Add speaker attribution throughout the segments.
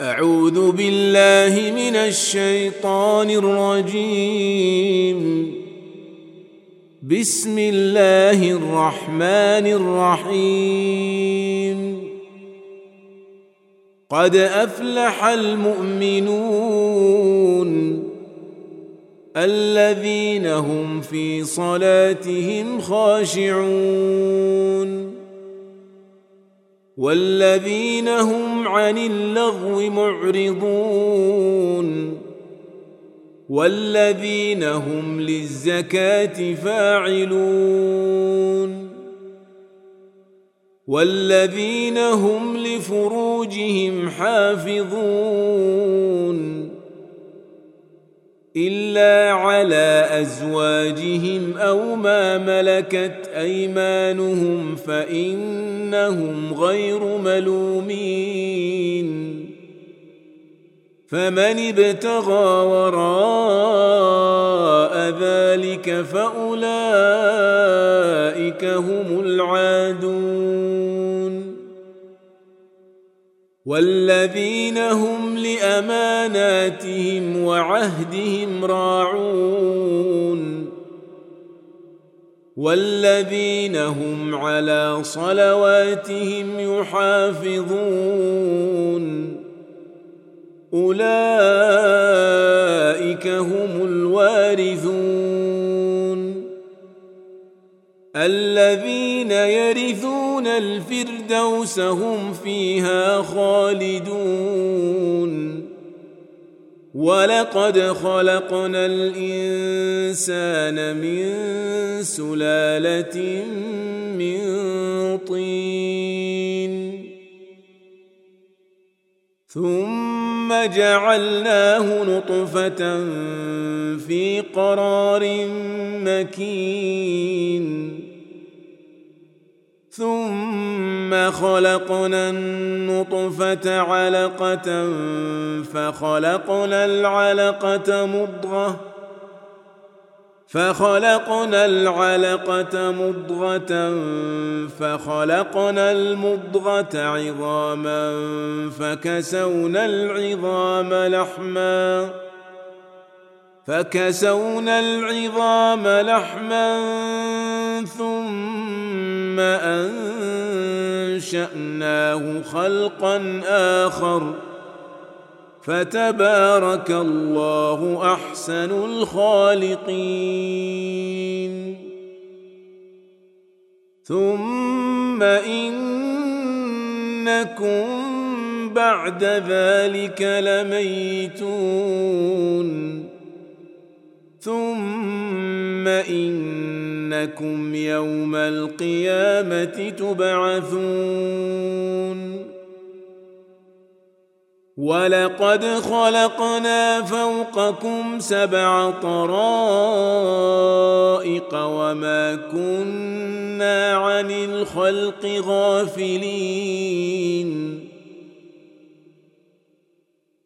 Speaker 1: أعوذ بالله من الشيطان الرجيم. بسم الله الرحمن الرحيم. قد أفلح المؤمنون الذين هم في صلاتهم خاشعون. والذين هم عن اللغو معرضون والذين هم للزكاة فاعلون والذين هم لفروجهم حافظون الا على ازواجهم أو ما ملكت ايمانهم فانهم غير ملومين فمن ابتغى وراء ذلك فاولئك هم العادون والذين هم لأماناتهم وعهدهم راعون والذين هم على صلواتهم يحافظون أولئك هم الوارثون الذين يرثون الفردوس هم فيها خالدون. ولقد خلقنا الانسان من سلاله من طين. ثم جعلناه نطفه في قرار مكين. ثم خلقنا النطفة علقة فخلقنا العلقة مضغة فخلقنا العلقة مضغة فخلقنا المضغة عظاما فكسونا العظام لحما فكسونا العظام لحما ثم أنشأناه خلقا آخر. فتبارك الله أحسن الخالقين. ثم إنكم بعد ذلك لميتون. ثم انكم يوم القيامه تبعثون ولقد خلقنا فوقكم سبع طرائق وما كنا عن الخلق غافلين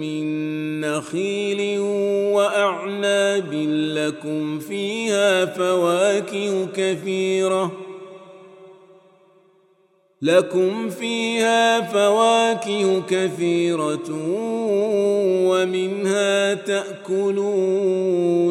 Speaker 1: من نخيل وأعناب لكم فيها فواكه كثيرة لكم فيها فواكه كثيرة ومنها تأكلون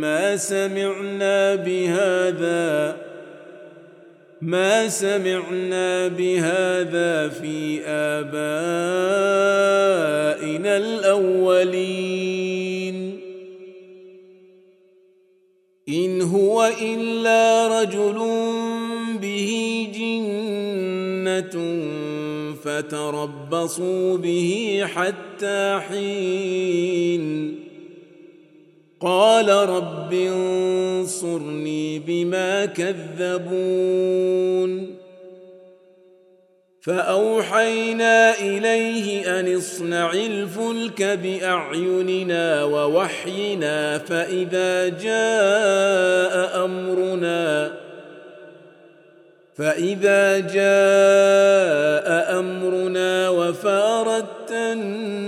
Speaker 1: ما سمعنا بهذا ما سمعنا بهذا في آبائنا الأولين. إن هو إلا رجل به جنة فتربصوا به حتى حين. قال رب انصرني بما كذبون. فأوحينا إليه أن اصنع الفلك بأعيننا ووحينا فإذا جاء أمرنا فإذا جاء أمرنا وفارت النور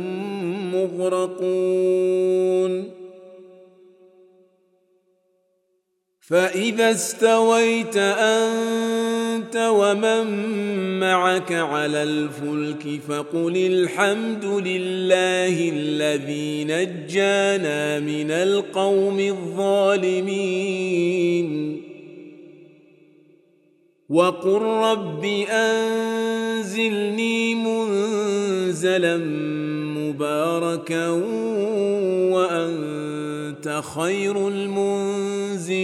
Speaker 1: مغرقون. فإذا استويت أنت ومن معك على الفلك فقل الحمد لله الذي نجانا من القوم الظالمين. وقل رب أنزلني منزلا مباركا وأنت خير المنزلين.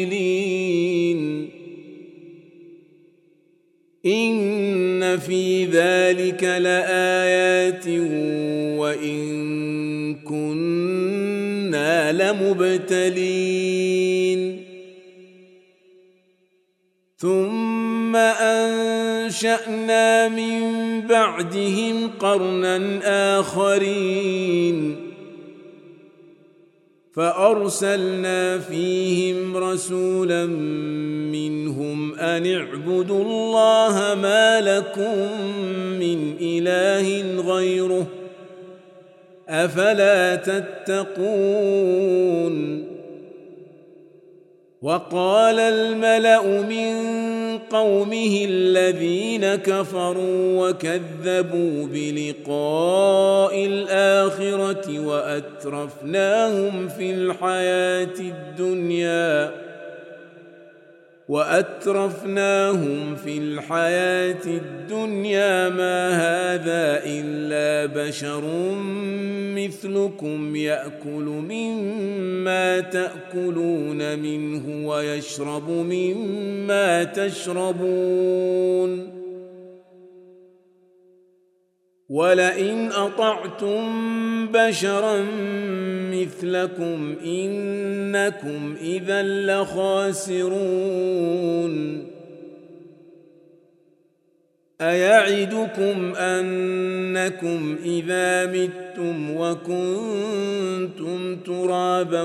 Speaker 1: إن في ذلك لآيات وإن كنا لمبتلين. ثم انشانا من بعدهم قرنا اخرين فارسلنا فيهم رسولا منهم ان اعبدوا الله ما لكم من اله غيره افلا تتقون وقال الملا من قومه الذين كفروا وكذبوا بلقاء الآخرة وأترفناهم في الحياة الدنيا وأترفناهم في الحياة الدنيا ما هذا إلا بشر مثلكم يأكل مما تأكلون منه ويشرب مما تشربون ولئن أطعتم بشرا مثلكم إنكم إذا لخاسرون. أيعدكم أنكم إذا متم وكنتم ترابا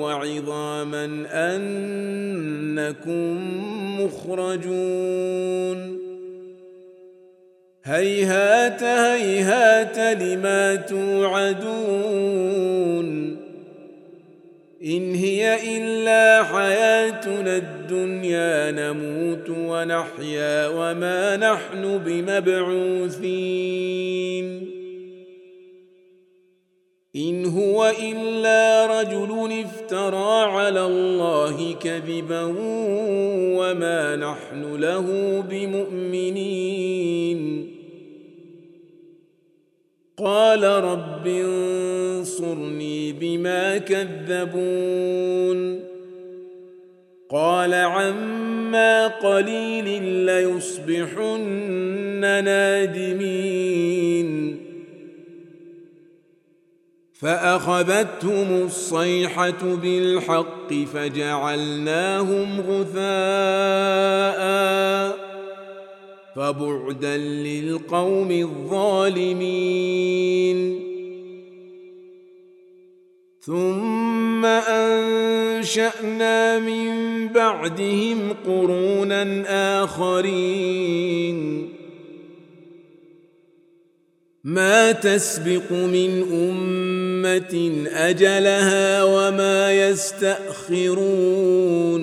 Speaker 1: وعظاما أنكم مخرجون. هيهات هيهات لما توعدون إن هي إلا حياتنا الدنيا نموت ونحيا وما نحن بمبعوثين. إن هو إلا رجل افترى على الله كذبا وما نحن له بمؤمنين. قال رب انصرني بما كذبون. قال عما قليل ليصبحن نادمين. فأخذتهم الصيحة بالحق فجعلناهم غثاء. فبعدا للقوم الظالمين. ثم أنشأنا من بعدهم قرونا آخرين. ما تسبق من أمة أجلها وما يستأخرون.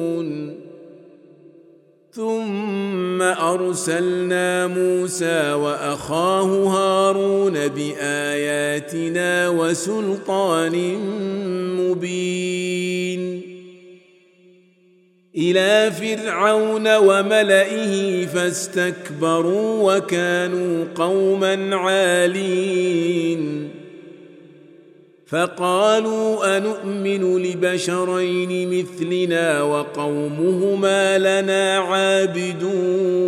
Speaker 1: ثم أرسلنا موسى وأخاه هارون بآياتنا وسلطان مبين. إلى فرعون وملئه فاستكبروا وكانوا قوما عالين. فقالوا انومن لبشرين مثلنا وقومهما لنا عابدون.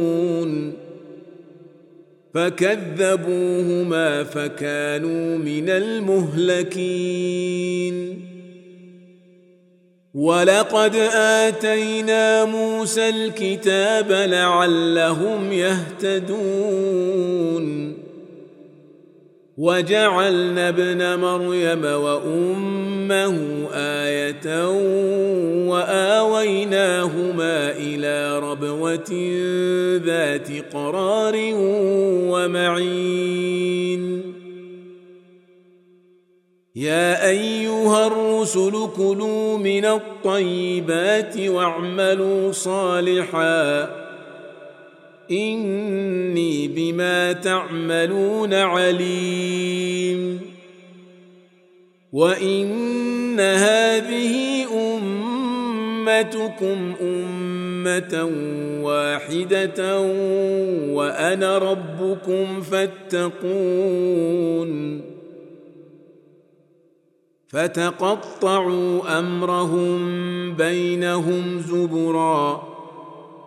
Speaker 1: فكذبوهما فكانوا من المهلكين. ولقد آتينا موسى الكتاب لعلهم يهتدون. وجعلنا ابن مريم وأمه آية وآويناهما إلى ربوة ذات قرار ومعين. يا أيها الرسل كلوا من الطيبات واعملوا صالحا إني بما تعملون عليم. وإن هذه أمتكم أمة واحدة وأنا ربكم فاتقون. فتقطعوا أمرهم بينهم زبرا.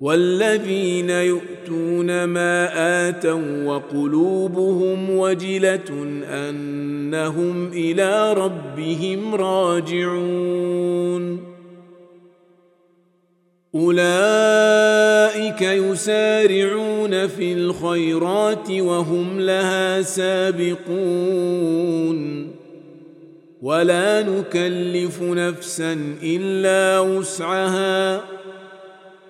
Speaker 1: والذين يؤتون ما آتوا وقلوبهم وجلة أنهم إلى ربهم راجعون. أولئك يسارعون في الخيرات وهم لها سابقون. ولا نكلف نفسا إلا وسعها.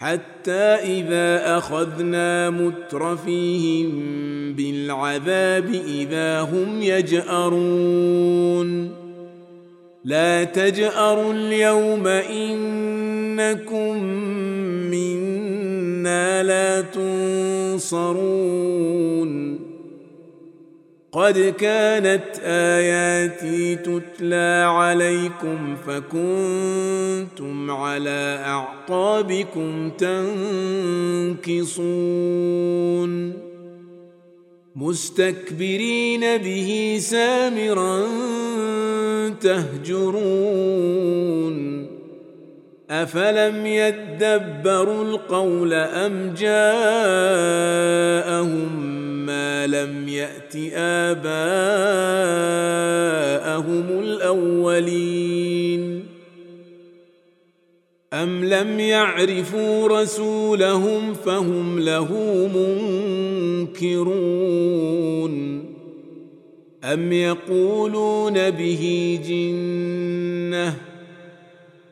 Speaker 1: حتى إذا أخذنا مترفيهم بالعذاب إذا هم يجأرون. لا تجأروا اليوم إنكم منا لا تنصرون. قد كانت آياتي تتلى عليكم فكنتم على أعقابكم تنكصون. مستكبرين به سامرا تهجرون. افلم يدبروا القول ام جاءهم ما لم يات اباءهم الاولين ام لم يعرفوا رسولهم فهم له منكرون ام يقولون به جنه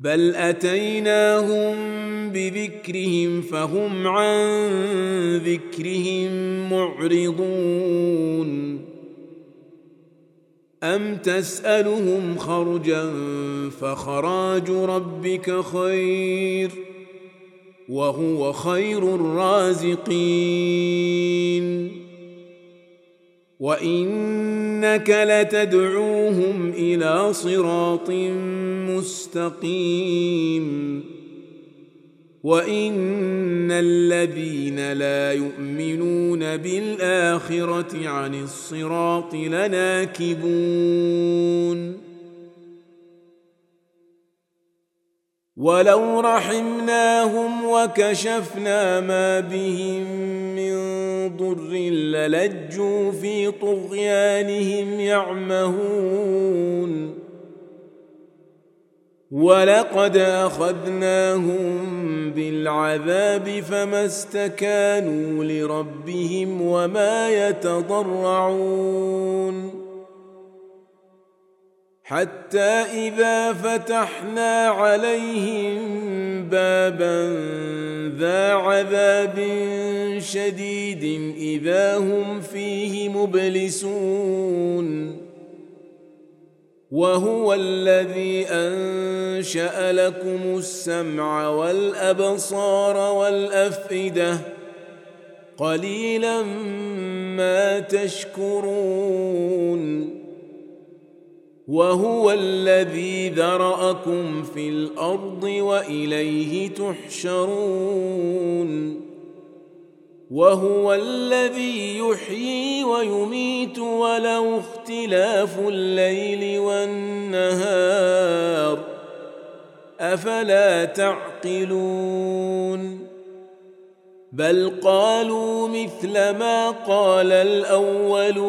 Speaker 1: بل اتيناهم بذكرهم فهم عن ذكرهم معرضون ام تسالهم خرجا فخراج ربك خير وهو خير الرازقين وانك لتدعوهم إلى صراط مستقيم وان الذين لا يؤمنون بالاخره عن الصراط لناكبون ولو رحمناهم وكشفنا ما بهم من ضر للجوا في طغيانهم يعمهون. ولقد أخذناهم بالعذاب فما استكانوا لربهم وما يتضرعون. حتى إذا فتحنا عليهم بابا ذا عذاب شديد إذا هم فيه مبلسون. وهو الذي أنشأ لكم السمع والأبصار والأفئدة قليلا ما تشكرون. وهو الذي ذرأكم في الأرض وإليه تحشرون. وهو الذي يحيي ويميت وله اختلاف الليل والنهار. أفلا تعقلون؟ بل قالوا مثل ما قال الأولون.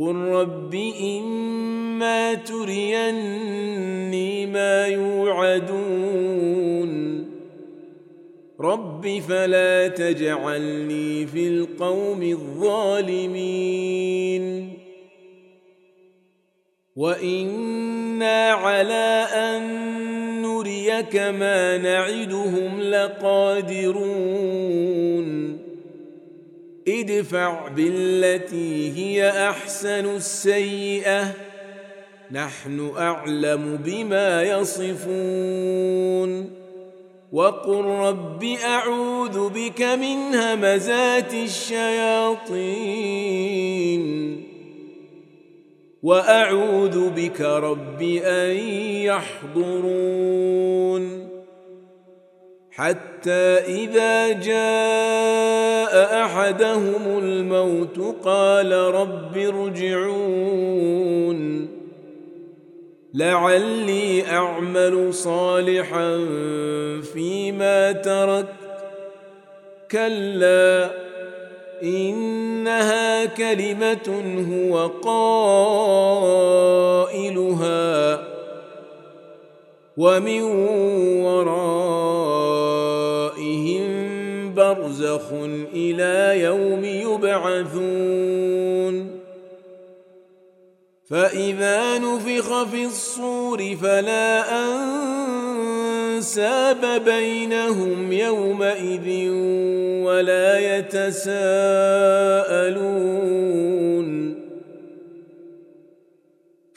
Speaker 1: قل رب اما تريني ما يوعدون رب فلا تجعلني في القوم الظالمين وأنا على ان نريك ما نعدهم لقادرون ادفع بالتي هي أحسن السيئة. نحن أعلم بما يصفون. وقل رب أعوذ بك من همزات الشياطين. وأعوذ بك رب أن يحضرون. حتى إذا جاء أحدهم الموت قال رب ارجعون. لعلي أعمل صالحا فيما تركت كلا إنها كلمة هو قائلها. ومن ورائهم برزخ إلى يوم يبعثون. فإذا نفخ في الصور فلا أنساب بينهم يومئذ ولا يتساءلون.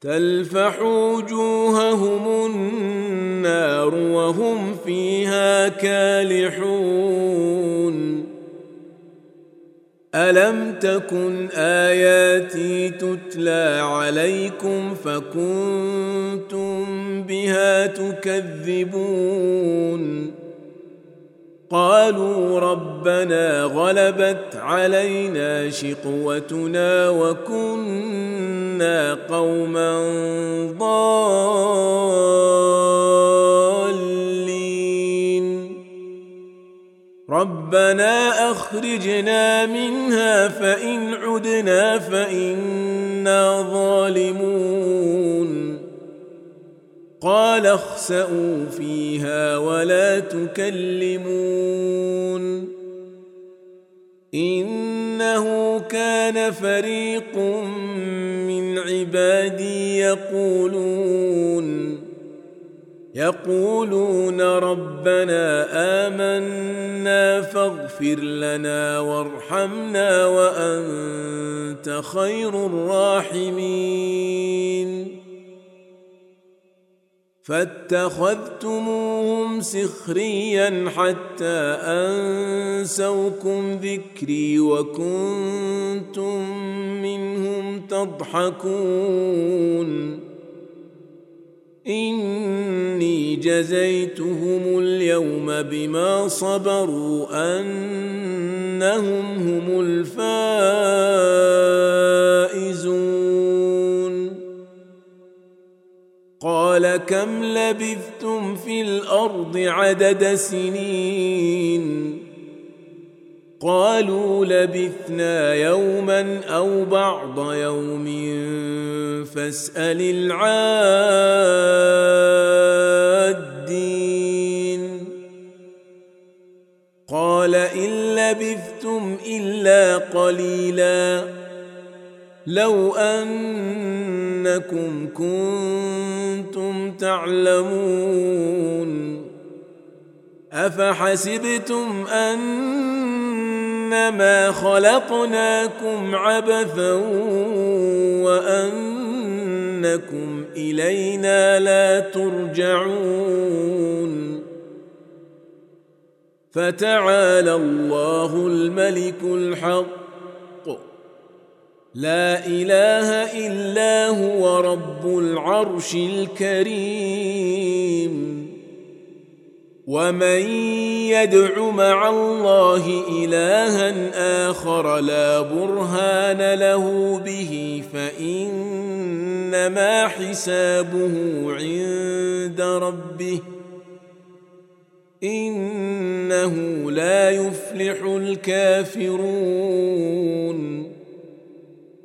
Speaker 1: تلفح وجوههم النار وهم فيها كالحون. ألم تكن آياتي تتلى عليكم فكنتم بها تكذبون؟ قالوا ربنا غلبت علينا شقوتنا وكنا قوما ضالين. ربنا أخرجنا منها فإن عدنا فإنا ظالمون. قال اخسئوا فيها ولا تكلمون. إنه كان فريق عبادي يقولون يقولون ربنا آمنا فاغفر لنا وارحمنا وأنت خير الراحمين. فاتخذتموهم سخريا حتى أنسوكم ذكري وكنتم منهم تضحكون. إني جزيتهم اليوم بما صبروا أنهم هم الفائزون. قال كم لبثتم في الأرض عدد سنين قالوا لبثنا يوما أو بعض يوم فاسال العادين قال ان لبثتم الا قليلا لو انكم كنتم تعلمون أفحسبتم أنما خلقناكم عبثا وأنكم إلينا لا ترجعون فتعالى الله الملك الحق لا إله إلا هو رب العرش الكريم. ومن يدع مع الله إلها آخر لا برهان له به فإنما حسابه عند ربه. إنه لا يفلح الكافرون.